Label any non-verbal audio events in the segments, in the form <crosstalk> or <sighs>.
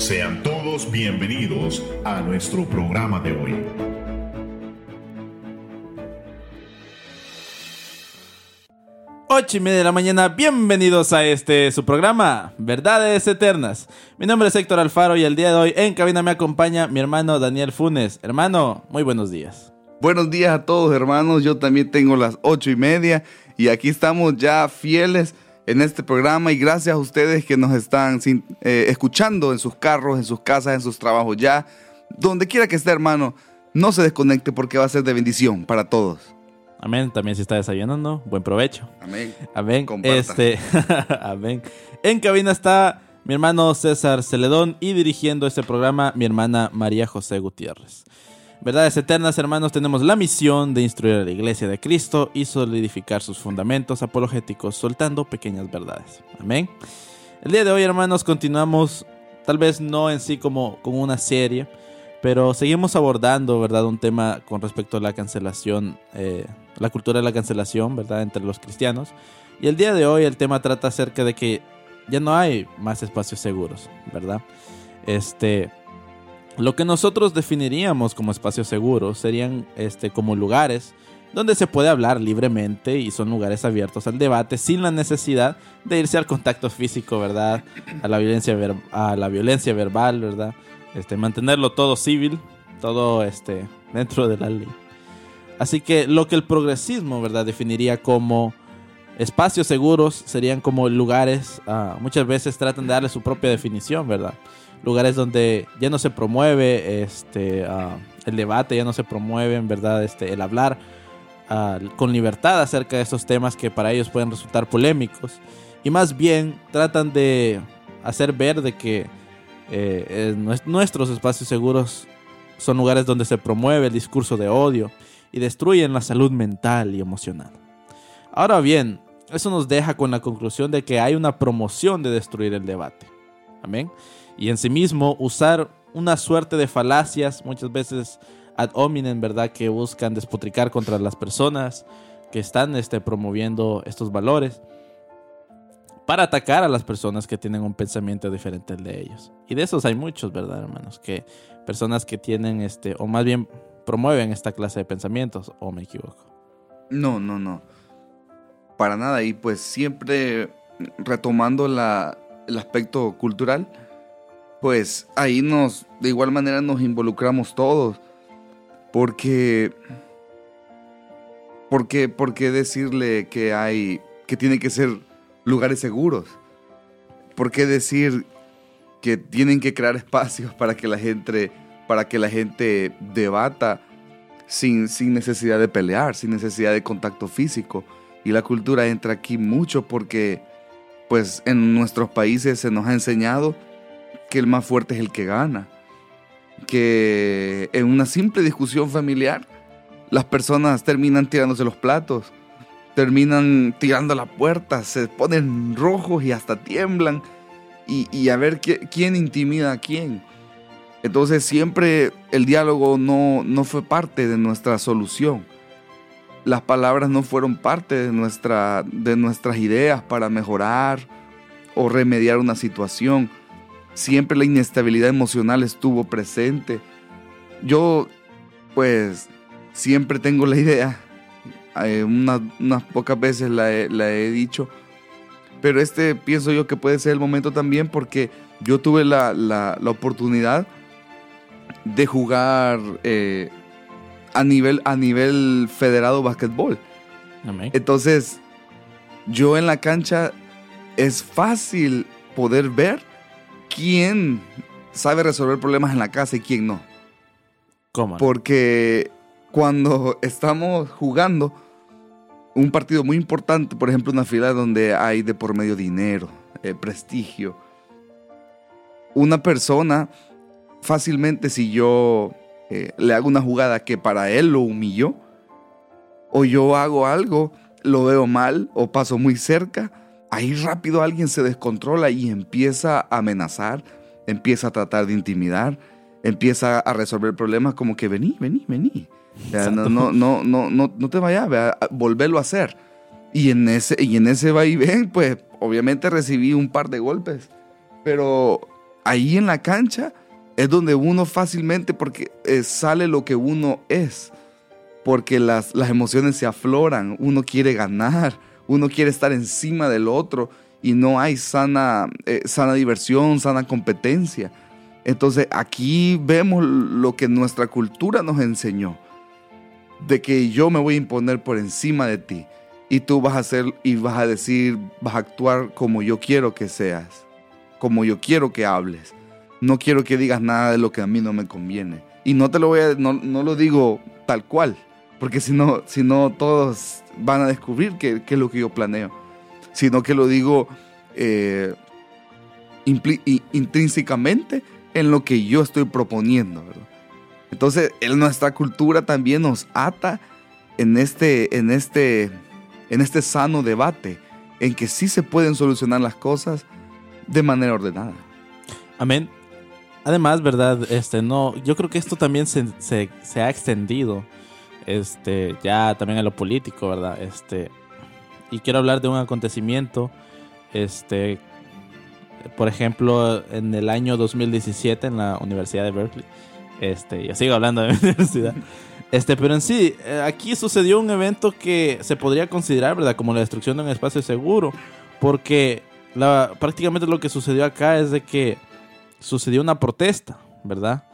Sean todos bienvenidos a nuestro programa de hoy. Ocho y media de la mañana, bienvenidos a este su programa, Verdades Eternas. Mi nombre es Héctor Alfaro y el día de hoy en cabina me acompaña mi hermano Daniel Funes. Hermano, muy buenos días. Buenos días a todos hermanos, yo también tengo las ocho y media y aquí estamos ya fieles en este programa y gracias a ustedes que nos están eh, escuchando en sus carros, en sus casas, en sus trabajos ya, donde quiera que esté hermano, no se desconecte porque va a ser de bendición para todos. Amén. También si está desayunando, buen provecho. Amén. Amén. Este, <laughs> amén. En cabina está mi hermano César Celedón y dirigiendo este programa mi hermana María José Gutiérrez. Verdades eternas, hermanos, tenemos la misión de instruir a la iglesia de Cristo y solidificar sus fundamentos apologéticos soltando pequeñas verdades. Amén. El día de hoy, hermanos, continuamos, tal vez no en sí como, una serie, pero seguimos abordando, ¿verdad? Un tema con respecto a la cancelación, eh, la cultura de la cancelación, ¿verdad? Entre los cristianos. Y el día de hoy el tema trata acerca de que ya no hay más espacios seguros, ¿verdad? Este, lo que nosotros definiríamos como espacios seguros serían este, como lugares donde se puede hablar libremente y son lugares abiertos al debate sin la necesidad de irse al contacto físico, ¿verdad? A la violencia, a la violencia verbal, ¿verdad? Este, mantenerlo todo civil, todo este, dentro de la ley. Así que lo que el progresismo, ¿verdad? Definiría como espacios seguros serían como lugares, ah, muchas veces tratan de darle su propia definición, ¿verdad? Lugares donde ya no se promueve este, ah, el debate, ya no se promueve en verdad este, el hablar ah, con libertad acerca de estos temas que para ellos pueden resultar polémicos. Y más bien tratan de hacer ver de que eh, nuestros espacios seguros son lugares donde se promueve el discurso de odio y destruyen la salud mental y emocional. Ahora bien, eso nos deja con la conclusión de que hay una promoción de destruir el debate. Amén y en sí mismo usar una suerte de falacias, muchas veces ad hominem, ¿verdad? Que buscan despotricar contra las personas que están este, promoviendo estos valores para atacar a las personas que tienen un pensamiento diferente al de ellos. Y de esos hay muchos, ¿verdad, hermanos? Que personas que tienen, este, o más bien promueven esta clase de pensamientos, o me equivoco. No, no, no. Para nada. Y pues siempre retomando la, el aspecto cultural, pues ahí nos, de igual manera nos involucramos todos. Porque, porque, ¿por qué decirle que hay, que tiene que ser lugares seguros? ¿Por qué decir que tienen que crear <laughs> espacios para que la gente, para que la gente debata sin, sin necesidad de pelear, sin necesidad de contacto físico? Y la cultura entra aquí mucho porque, pues, en nuestros países se nos ha enseñado que el más fuerte es el que gana. Que en una simple discusión familiar, las personas terminan tirándose los platos, terminan tirando la puerta, se ponen rojos y hasta tiemblan. Y, a ver quién intimida a quién. Entonces siempre el diálogo no, no fue parte de nuestra solución. Las palabras no fueron parte de, nuestra, de nuestras ideas para mejorar o remediar una situación siempre la inestabilidad emocional estuvo presente. Yo, pues, siempre tengo la idea, eh, unas, pocas veces la he, dicho, pero este pienso yo que puede ser el momento también porque yo tuve la, oportunidad de jugar eh, a, nivel, a nivel federado básquetbol. Entonces, yo en la cancha es fácil poder ver quién sabe resolver problemas en la casa y quién no. ¿Cómo? Porque cuando <laughs> estamos jugando un partido muy importante, por ejemplo, una fila donde hay de por medio dinero, eh, prestigio, una persona fácilmente si yo eh, le hago una jugada que para él lo humilló, o yo hago algo, lo veo mal o paso muy cerca, ahí rápido alguien se descontrola y empieza a amenazar, empieza a tratar de intimidar, empieza a resolver problemas como que vení, vení, vení. no, no, no, no, no, te vayas, volverlo a hacer. Y en ese, y en ese vaivén, pues obviamente recibí un par de golpes. Pero ahí en la cancha es donde uno fácilmente, porque eh, sale lo que uno es, porque las, las emociones se afloran, uno quiere ganar, uno quiere estar encima del otro y no hay sana, eh, sana diversión, sana competencia. Entonces aquí vemos lo que nuestra cultura nos enseñó, de que yo me voy a imponer por encima de ti y tú vas a hacer y vas a decir, vas a actuar como yo quiero que seas, como yo quiero que hables. No quiero que digas nada de lo que a mí no me conviene. Y no te lo voy a, no, lo digo tal cual, porque si no, si no todos van a descubrir qué, es lo que yo planeo, sino que lo digo eh, intrínsecamente en lo que yo estoy proponiendo. Entonces, en nuestra cultura también nos ata en este, en, este, en este sano debate, en que sí se pueden solucionar las cosas de manera ordenada. Amén. Además, ¿verdad? Este, no, yo creo que esto también se, se, ha extendido este, ya también a lo político, ¿verdad? Este, y quiero hablar de un acontecimiento este, por ejemplo, en el año 2017 en la Universidad de Berkeley. Este, ya sigo hablando de <laughs> mi universidad. Este, pero en sí, eh, aquí sucedió un evento que se podría considerar, ¿verdad? Como la destrucción de un espacio seguro. Porque la, prácticamente lo que sucedió acá es de que sucedió una protesta, ¿verdad?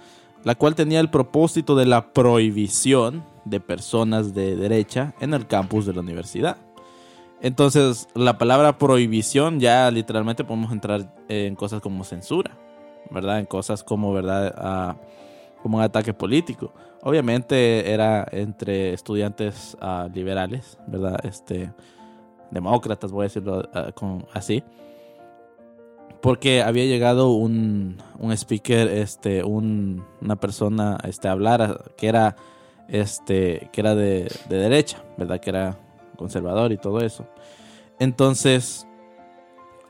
La cual tenía el propósito de la prohibición de personas de derecha en el campus de la universidad. Entonces, la palabra prohibición ya literalmente podemos entrar en cosas como censura, ¿verdad? En cosas como, ¿verdad? Ah, como un ataque político. Obviamente era entre estudiantes ah, liberales, ¿verdad? Este, demócratas, voy a decirlo ah, así. Porque había llegado un, un speaker, este, una persona este, a hablar que era, este, que era de, de derecha, ¿verdad? Que era conservador y todo eso. Entonces,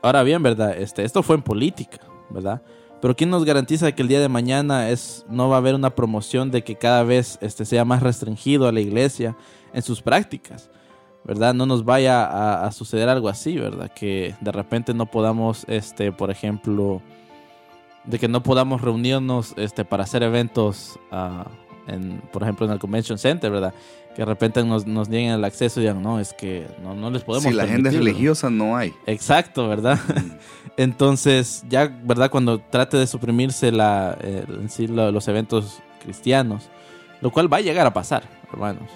ahora bien, ¿verdad? Este, esto fue en política, ¿verdad? Pero ¿quién nos garantiza que el día de mañana es, no va a haber una promoción de que cada vez este, sea más restringido a la iglesia en sus prácticas? ¿Verdad? No nos vaya a, suceder algo así, ¿verdad? Que de repente no podamos, este, por ejemplo, de que no podamos reunirnos este, para hacer eventos, uh, en, por ejemplo, en el Convention Center, ¿verdad? que de repente nos, nos nieguen el acceso y digan, no, es que no, no les podemos. Si la agenda religiosa no hay. Exacto, ¿verdad? <laughs> Entonces, ya, ¿verdad? Cuando trate de suprimirse la, en sí, los eventos cristianos, lo cual va a llegar a pasar, hermanos.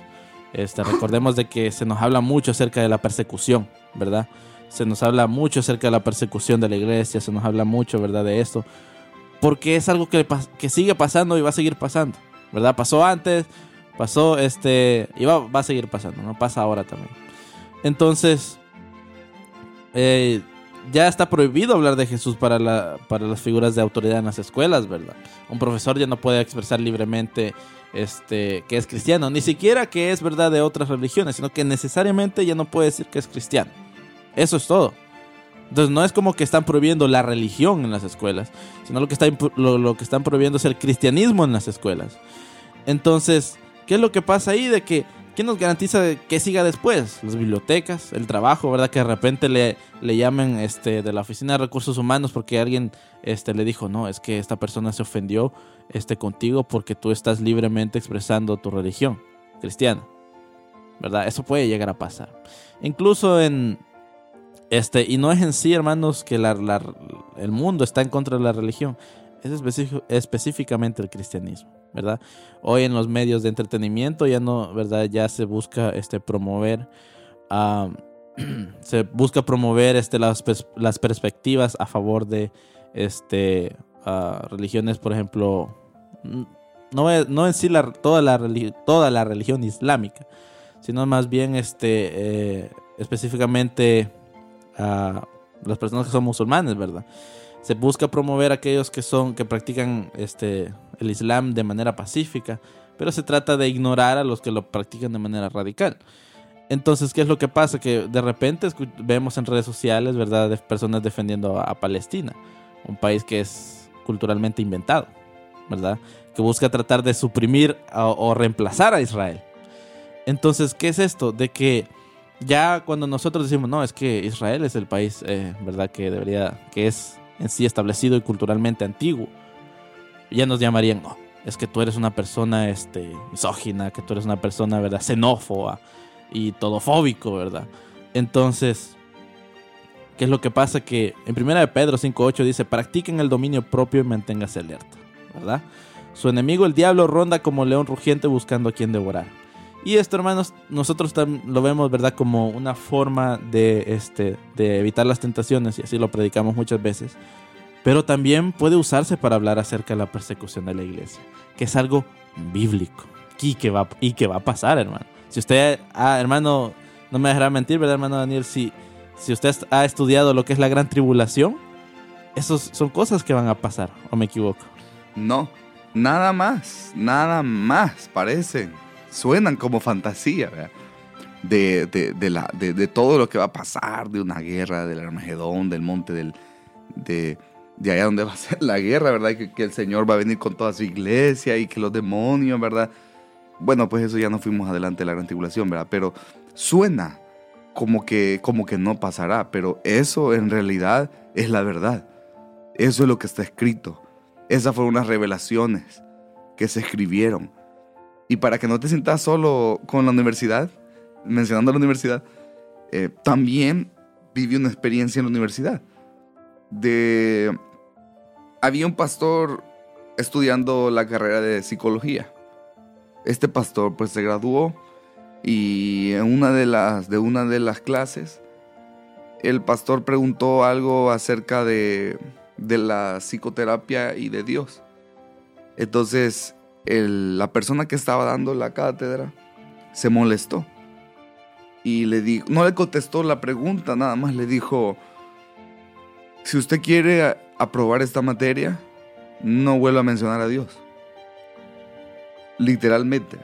Este, recordemos de que se nos habla mucho acerca de la persecución, ¿verdad? Se nos habla mucho acerca de la persecución de la iglesia, se nos habla mucho, ¿verdad? De esto, porque es algo que, que sigue pasando y va a seguir pasando, ¿verdad? Pasó antes, Pasó, este, y va, a seguir pasando, ¿no? Pasa ahora también. Entonces, eh, ya está prohibido hablar de Jesús para, la, para las figuras de autoridad en las escuelas, ¿verdad? Un profesor ya no puede expresar libremente este, que es cristiano, ni siquiera que es verdad de otras religiones, sino que necesariamente ya no puede decir que es cristiano. Eso es todo. Entonces no es como que están prohibiendo la religión en las escuelas, sino lo que, está, lo, que están prohibiendo es el cristianismo en las escuelas. Entonces, ¿Qué es lo que pasa ahí? De que, ¿quién nos garantiza que siga después? Las bibliotecas, el trabajo, ¿verdad? Que de repente le, le llamen este, de la Oficina de Recursos Humanos porque alguien este, le dijo, no, es que esta persona se ofendió este, contigo porque tú estás libremente expresando tu religión cristiana. ¿Verdad? Eso puede llegar a pasar. Incluso en... Este, y no es en sí, hermanos, que el mundo está en contra de la religión. Es específicamente el cristianismo. ¿verdad? Hoy en los medios de entretenimiento ya no, ¿verdad? Ya se busca este, promover, <clears throat> se busca promover este, las, las perspectivas a favor de este, religiones, por ejemplo, no, no en sí la, toda, la, toda la religión islámica, sino más bien este, eh, específicamente a las personas que son musulmanes, ¿verdad? se busca promover a aquellos que son que practican este el Islam de manera pacífica, pero se trata de ignorar a los que lo practican de manera radical. Entonces, ¿qué es lo que pasa? Que de repente vemos en redes sociales, ¿verdad?, de personas defendiendo a, Palestina, un país que es culturalmente inventado, ¿verdad? Que busca tratar de suprimir o, reemplazar a Israel. Entonces, ¿qué es esto? De que ya cuando nosotros decimos, no, es que Israel es el país, eh, ¿verdad?, que debería, que es en sí establecido y culturalmente antiguo, ya nos llamarían, no, es que tú eres una persona este, misógina, que tú eres una persona, ¿verdad?, xenófoba y todofóbico, ¿verdad? Entonces, ¿qué es lo que pasa? Que en primera de Pedro 5.8 dice, practiquen el dominio propio y manténgase alerta, ¿verdad? Su enemigo, el diablo, ronda como león rugiente buscando a quien devorar. Y esto, hermanos, nosotros lo vemos, ¿verdad?, como una forma de, este, de evitar las tentaciones, y así lo predicamos muchas veces. Pero también puede usarse para hablar acerca de la persecución de la iglesia, que es algo bíblico y que va, y que va a pasar, hermano. Si usted, ah, hermano, no me dejará mentir, ¿verdad, hermano Daniel? Si, si usted ha estudiado lo que es la gran tribulación, esos son cosas que van a pasar, ¿o me equivoco? No, nada más, nada más parecen suenan como fantasía, De, de, la, de, todo lo que va a pasar, de una guerra, del Armagedón, del monte, del, de, de allá donde va a ser la guerra, ¿verdad? Que, que, el Señor va a venir con toda su iglesia y que los demonios, ¿verdad? Bueno, pues eso ya no fuimos adelante de la gran tribulación, ¿verdad? Pero suena como que, como que no pasará, pero eso en realidad es la verdad. Eso es lo que está escrito. Esas fueron unas revelaciones que se escribieron y para que no te sientas solo con la universidad, mencionando la universidad, eh, también viví una experiencia en la universidad. De, había un pastor estudiando la carrera de psicología. Este pastor pues se graduó y en una de las, de una de las clases el pastor preguntó algo acerca de, de la psicoterapia y de Dios. Entonces la persona que estaba dando la cátedra se molestó y le dijo, no le contestó la pregunta, nada más le dijo, si usted quiere aprobar esta materia, no vuelva a mencionar a Dios. Literalmente.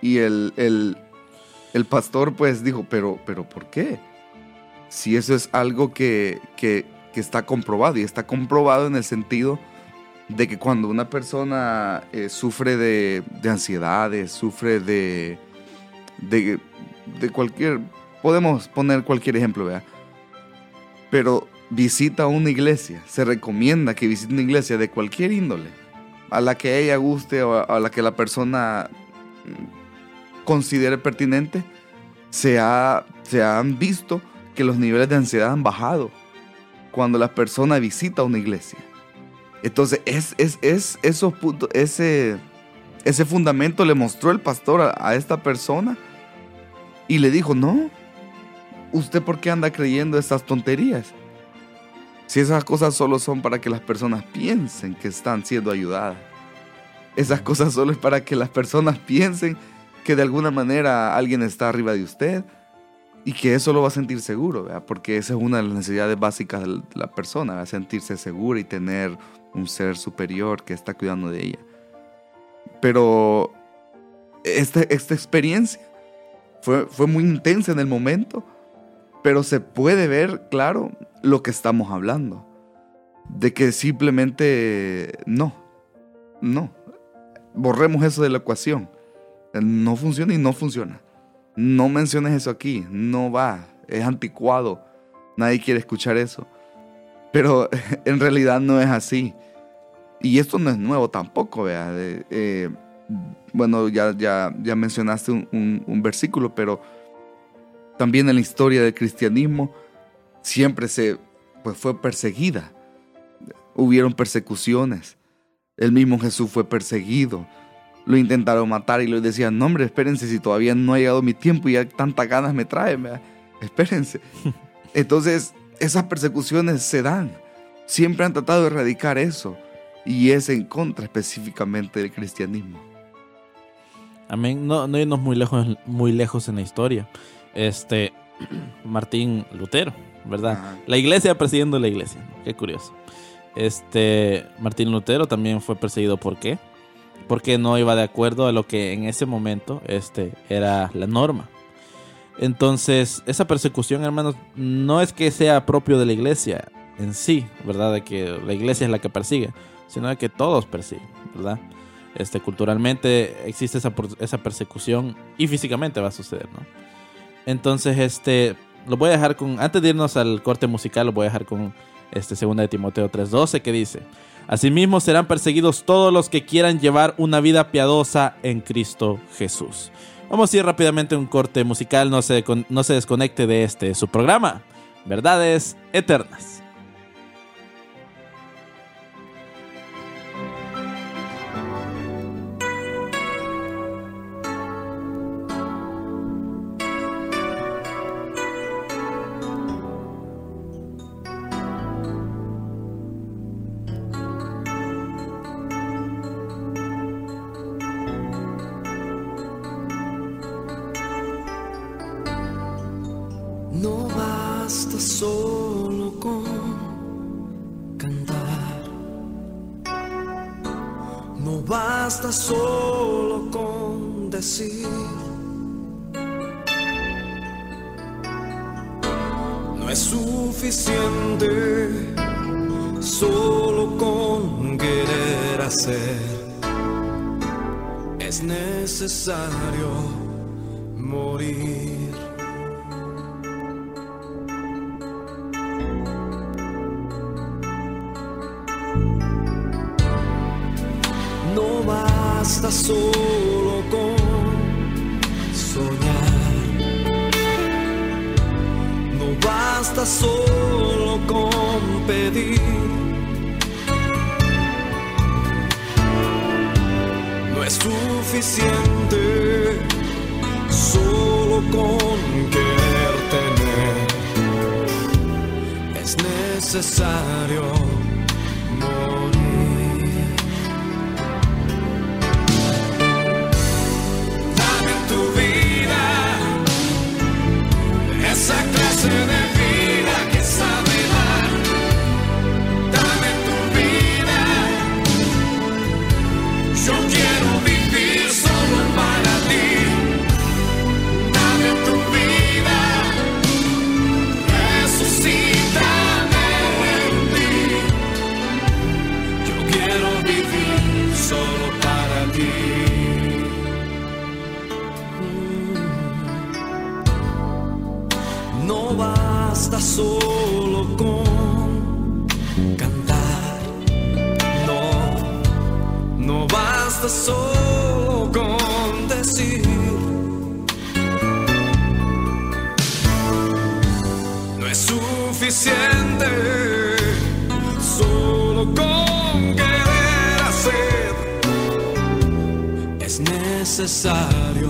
Y el, el, pastor pues dijo, pero, pero ¿por qué? Si eso es algo que, que, que está comprobado y está comprobado en el sentido de que cuando una persona eh, sufre de, ansiedades, sufre de, de, cualquier, podemos poner cualquier ejemplo, ¿verdad? Pero visita una iglesia, se recomienda que visite una iglesia de cualquier índole, a la que ella guste o a, la que la persona mm, considere pertinente, se, ha, se han visto que los niveles de ansiedad han bajado cuando la persona visita una iglesia. Entonces, es, es, es esos puntos, ese, ese fundamento le mostró el pastor a, esta persona y le dijo, no, ¿usted por qué anda creyendo estas tonterías? Si esas cosas solo son para que las personas piensen que están siendo ayudadas. Esas cosas solo es para que las personas piensen que de alguna manera alguien está arriba de usted y que eso lo va a sentir seguro, porque esa es una de las necesidades básicas de la persona, sentirse segura y tener un ser superior que está cuidando de ella. Pero esta, esta experiencia fue, fue muy intensa en el momento, pero se puede ver, claro, lo que estamos hablando. De que simplemente no, no. Borremos eso de la ecuación. No funciona y no funciona. No menciones eso aquí, no va, es anticuado. Nadie quiere escuchar eso. Pero <laughs> en realidad no es así. Y esto no es nuevo tampoco, vea. Eh, bueno, ya, ya, ya mencionaste un, versículo, pero también en la historia del cristianismo siempre se pues, fue perseguida. Hubieron persecuciones. El mismo Jesús fue perseguido. Lo intentaron matar y le decían, no hombre, espérense si todavía no ha llegado mi tiempo y ya tantas ganas me traen, espérense. <laughs> Entonces, esas persecuciones se dan. Siempre han tratado de erradicar eso. Y es en contra específicamente del cristianismo. Amén. No, no irnos muy lejos, muy lejos en la historia. Este, <clears throat> Martín Lutero, ¿verdad? La iglesia persiguiendo la iglesia. Qué curioso. Este, Martín Lutero también fue perseguido ¿por qué? Porque no iba de acuerdo a lo que en ese momento este, era la norma. Entonces, esa persecución, hermanos, no es que sea propio de la iglesia en sí, ¿verdad? De que la iglesia es la que persigue, sino de que todos persiguen, ¿verdad? Este, culturalmente existe esa, persecución y físicamente va a suceder, ¿no? Entonces, este, lo voy a dejar con, antes de irnos al corte musical, lo voy a dejar con este segunda de Timoteo 3:12 que dice, Asimismo serán perseguidos todos los que quieran llevar una vida piadosa en Cristo Jesús. Vamos a ir rápidamente a un corte musical, no se, no se desconecte de este su programa, Verdades Eternas. basta solo con cantar. No basta solo con decir. No es suficiente solo con querer hacer. Es necesario necesario. solo para ti. Mm. No basta solo con cantar, no, no basta solo con decir. No es suficiente. necesario.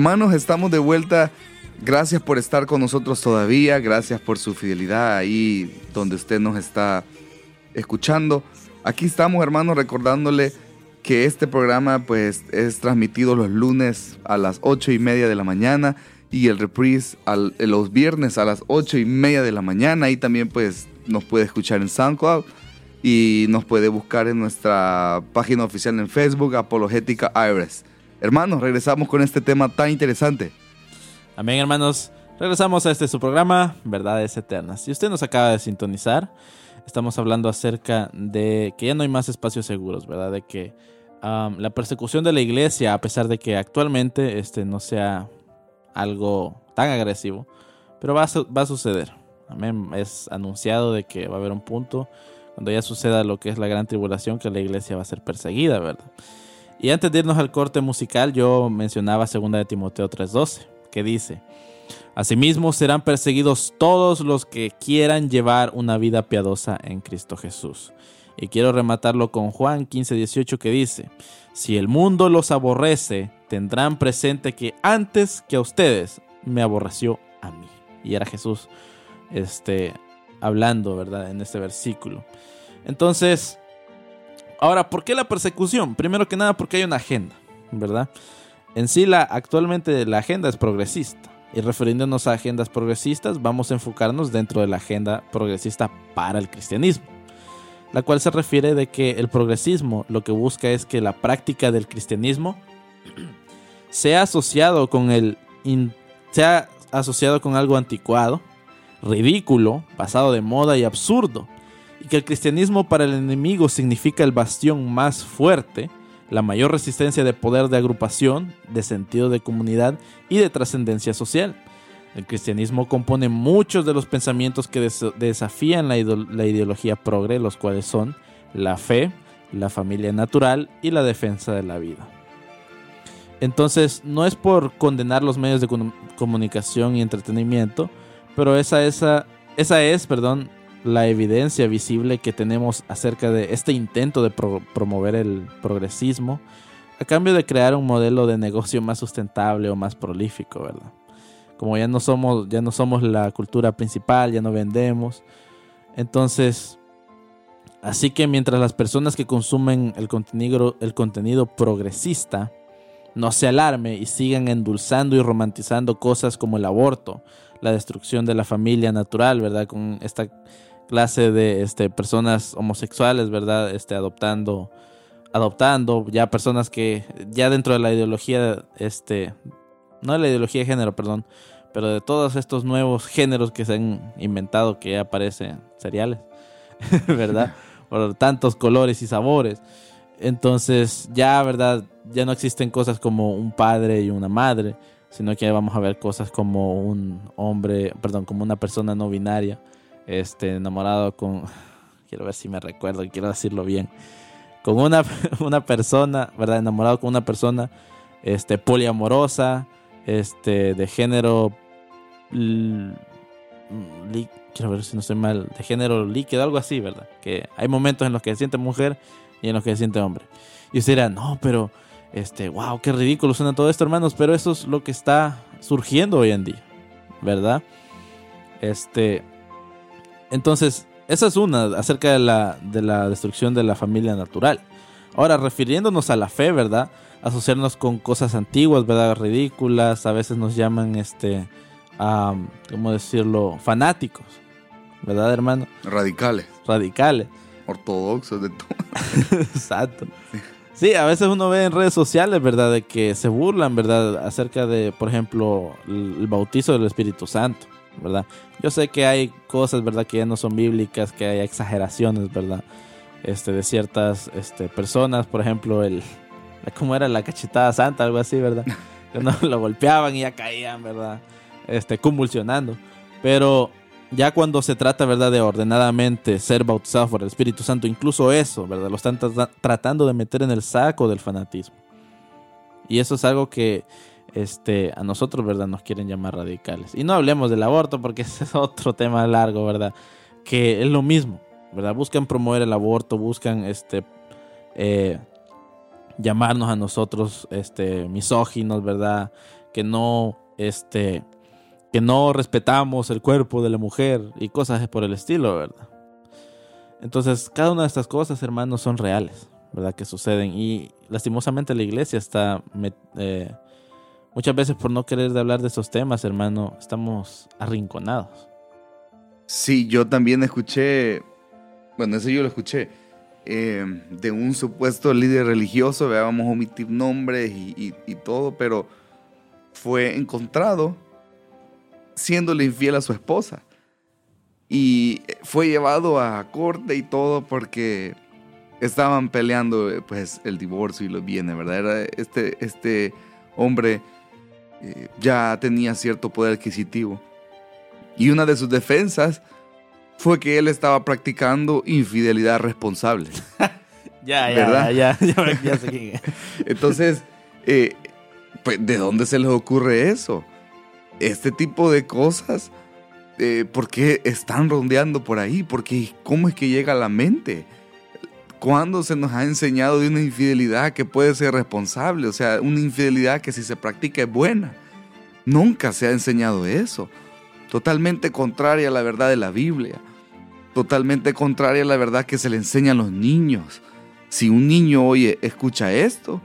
Hermanos, estamos de vuelta. Gracias por estar con nosotros todavía. Gracias por su fidelidad ahí donde usted nos está escuchando. Aquí estamos, hermanos, recordándole que este programa pues es transmitido los lunes a las ocho y media de la mañana y el reprise al- eh, los viernes a las 8 y media de la mañana. Ahí también pues nos puede escuchar en SoundCloud y nos puede buscar en nuestra página oficial en Facebook, Apologética Iris. Hermanos, regresamos con este tema tan interesante. Amén, hermanos. Regresamos a este su programa, Verdades Eternas. Si usted nos acaba de sintonizar, estamos hablando acerca de que ya no hay más espacios seguros, ¿verdad? De que um, la persecución de la iglesia, a pesar de que actualmente este, no sea algo tan agresivo, pero va a, va a suceder. Amén. Es anunciado de que va a haber un punto cuando ya suceda lo que es la gran tribulación, que la iglesia va a ser perseguida, ¿verdad? Y antes de irnos al corte musical, yo mencionaba 2 de Timoteo 3:12, que dice, Asimismo serán perseguidos todos los que quieran llevar una vida piadosa en Cristo Jesús. Y quiero rematarlo con Juan 15:18 que dice, Si el mundo los aborrece, tendrán presente que antes que a ustedes me aborreció a mí. Y era Jesús este, hablando, ¿verdad? En este versículo. Entonces, ahora, ¿por qué la persecución? Primero que nada porque hay una agenda, ¿verdad? En sí, la, actualmente la agenda es progresista. Y refiriéndonos a agendas progresistas, vamos a enfocarnos dentro de la agenda progresista para el cristianismo, la cual se refiere de que el progresismo lo que busca es que la práctica del cristianismo sea asociado con el sea asociado con algo anticuado, ridículo, pasado de moda y absurdo, y que el cristianismo para el enemigo significa el bastión más fuerte, la mayor resistencia de poder de agrupación, de sentido de comunidad y de trascendencia social. El cristianismo compone muchos de los pensamientos que des- desafían la, la ideología progre, los cuales son la fe, la familia natural y la defensa de la vida. Entonces, no es por condenar los medios de comu- comunicación y entretenimiento, pero esa, esa, esa es, perdón, la evidencia visible que tenemos acerca de este intento de pro- promover el progresismo a cambio de crear un modelo de negocio más sustentable o más prolífico, ¿verdad? Como ya no somos, ya no somos la cultura principal, ya no vendemos. Entonces, así que mientras las personas que consumen el contenido, el contenido progresista no se alarme y sigan endulzando y romantizando cosas como el aborto, la destrucción de la familia natural, ¿verdad? Con esta clase de este, personas homosexuales, ¿verdad? Este, adoptando, adoptando ya personas que ya dentro de la ideología, este, no de la ideología de género, perdón, pero de todos estos nuevos géneros que se han inventado que ya aparecen seriales, <laughs> ¿verdad? <laughs> Por tantos colores y sabores. Entonces, ya, ¿verdad? Ya no existen cosas como un padre y una madre, sino que vamos a ver cosas como un hombre, perdón, como una persona no binaria, este, enamorado con, <sighs> quiero ver si me recuerdo, quiero decirlo bien, con una, <laughs> una persona, ¿verdad? Enamorado con una persona, este, poliamorosa, este, de género, quiero ver si no estoy mal, de género líquido, algo así, ¿verdad? Que hay momentos en los que se siente mujer y en los que se siente hombre. Y usted dirá, no, pero, este, wow, qué ridículo suena todo esto, hermanos, pero eso es lo que está surgiendo hoy en día, ¿verdad? Este, entonces, esa es una acerca de la, de la destrucción de la familia natural. Ahora, refiriéndonos a la fe, ¿verdad? Asociarnos con cosas antiguas, ¿verdad? Ridículas, a veces nos llaman, este, am, ¿cómo decirlo? Fanáticos, ¿verdad, hermano? Radicales, Radicales. ortodoxos, de todo. <laughs> Exacto. Sí, a veces uno ve en redes sociales, ¿verdad? De que se burlan, ¿verdad? Acerca de, por ejemplo, el bautizo del Espíritu Santo, ¿verdad? Yo sé que hay cosas, ¿verdad? Que ya no son bíblicas, que hay exageraciones, ¿verdad? Este, de ciertas este, personas, por ejemplo, el... <laughs> ¿Cómo era? La cachetada santa, algo así, ¿verdad? <laughs> Que no lo golpeaban y ya caían, ¿verdad? Este, convulsionando. Pero ya cuando se trata, ¿verdad?, de ordenadamente ser bautizados por el Espíritu Santo, incluso eso, ¿verdad?, lo están tra- tratando de meter en el saco del fanatismo. Y eso es algo que este, a nosotros, ¿verdad?, nos quieren llamar radicales. Y no hablemos del aborto porque <laughs> ese es otro tema largo, ¿verdad?, que es lo mismo, ¿verdad? Buscan promover el aborto, buscan este, eh, llamarnos a nosotros este, misóginos, ¿verdad?, que no, este, que no respetamos el cuerpo de la mujer y cosas por el estilo, ¿verdad? Entonces, cada una de estas cosas, hermanos, son reales, ¿verdad? Que suceden. Y lastimosamente la iglesia está eh, muchas veces por no querer hablar de esos temas, hermano, estamos arrinconados. Sí, yo también escuché, bueno, eso yo lo escuché, eh, de un supuesto líder religioso, vamos a omitir nombres y, y todo, pero fue encontrado siéndole infiel a su esposa. Y fue llevado a corte y todo porque estaban peleando pues el divorcio y los bienes, ¿verdad? Era este, este hombre eh, ya tenía cierto poder adquisitivo. Y una de sus defensas fue que él estaba practicando infidelidad responsable. <laughs> ya, ya, ya, ya, ya, sé quién <laughs> Entonces, eh, pues, ¿de dónde se les ocurre eso? Este tipo de cosas, eh, ¿por qué están rondeando por ahí? Porque ¿cómo es que llega a la mente? ¿Cuándo se nos ha enseñado de una infidelidad que puede ser responsable? O sea, una infidelidad que si se practica es buena. Nunca se ha enseñado eso. Totalmente contraria a la verdad de la Biblia. Totalmente contraria a la verdad que se le enseña a los niños. Si un niño oye, escucha esto,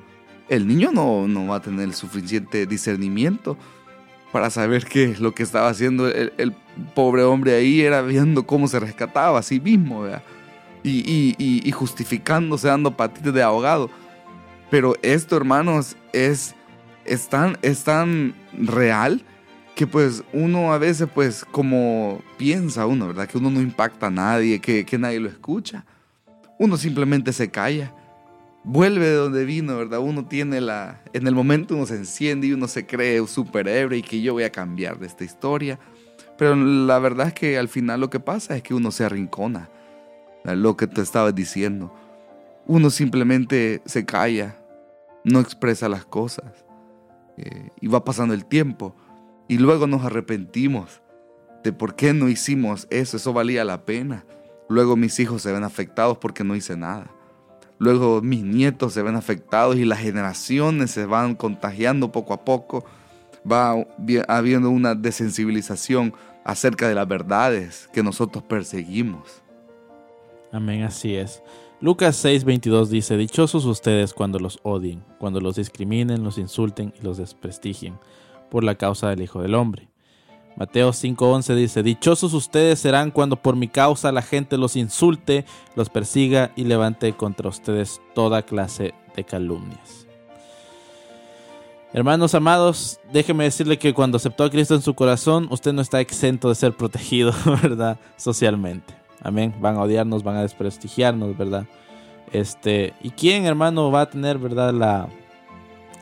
el niño no, no va a tener el suficiente discernimiento para saber que lo que estaba haciendo el, el, pobre hombre ahí era viendo cómo se rescataba a sí mismo. ¿verdad? Y, justificándose, dando patitas de ahogado. Pero esto, hermanos, es, es, tan, es tan real que pues uno a veces pues como piensa uno, ¿verdad? Que uno no impacta a nadie, que, que nadie lo escucha. Uno simplemente se calla. Vuelve de donde vino, ¿verdad? Uno tiene la... En el momento uno se enciende y uno se cree superhéroe y que yo voy a cambiar de esta historia. Pero la verdad es que al final lo que pasa es que uno se arrincona lo que te estaba diciendo. Uno simplemente se calla, no expresa las cosas. Eh, y va pasando el tiempo. Y luego nos arrepentimos de por qué no hicimos eso. Eso valía la pena. Luego mis hijos se ven afectados porque no hice nada. Luego mis nietos se ven afectados y las generaciones se van contagiando poco a poco. Va habiendo una desensibilización acerca de las verdades que nosotros perseguimos. Amén, así es. Lucas 6:22 dice, Dichosos ustedes cuando los odien, cuando los discriminen, los insulten y los desprestigien, por la causa del Hijo del Hombre. Mateo 5:11 dice, Dichosos ustedes serán cuando por mi causa la gente los insulte, los persiga y levante contra ustedes toda clase de calumnias. Hermanos amados, déjeme decirle que cuando aceptó a Cristo en su corazón, usted no está exento de ser protegido, <laughs> ¿verdad? Socialmente. Amén. Van a odiarnos, van a desprestigiarnos, ¿verdad? Este, ¿y quién, hermano, va a tener, verdad, la,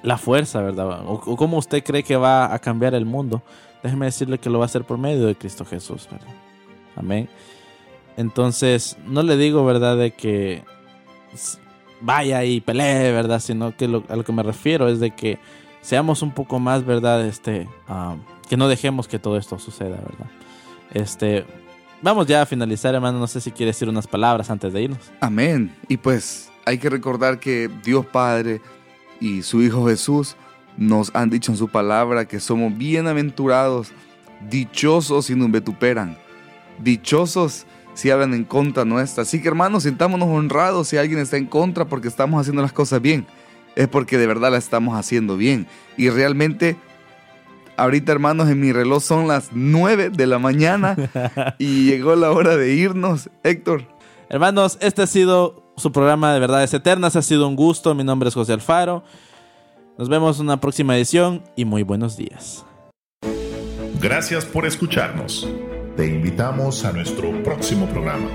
la fuerza, verdad? O, cómo usted cree que va a cambiar el mundo? Déjeme decirle que lo va a hacer por medio de Cristo Jesús, ¿verdad? Amén. Entonces, no le digo, ¿verdad?, de que vaya y pelee, ¿verdad? Sino que a lo que me refiero es de que seamos un poco más, ¿verdad? Este, ah, que no dejemos que todo esto suceda, ¿verdad? Este, Vamos ya a finalizar, hermano. No sé si quieres decir unas palabras antes de irnos. Amén. Y pues hay que recordar que Dios Padre y su Hijo Jesús nos han dicho en su palabra que somos bienaventurados, dichosos si nos vetuperan, dichosos si hablan en contra nuestra. Así que hermanos, sintámonos honrados si alguien está en contra porque estamos haciendo las cosas bien. Es porque de verdad las estamos haciendo bien. Y realmente Ahorita, hermanos, en mi reloj son las 9 de la mañana <laughs> y llegó la hora de irnos. Héctor. Hermanos, este ha sido su programa de Verdades Eternas. Ha sido un gusto. Mi nombre es José Alfaro. Nos vemos en una próxima edición y muy buenos días. Gracias por escucharnos. Te invitamos a nuestro próximo programa.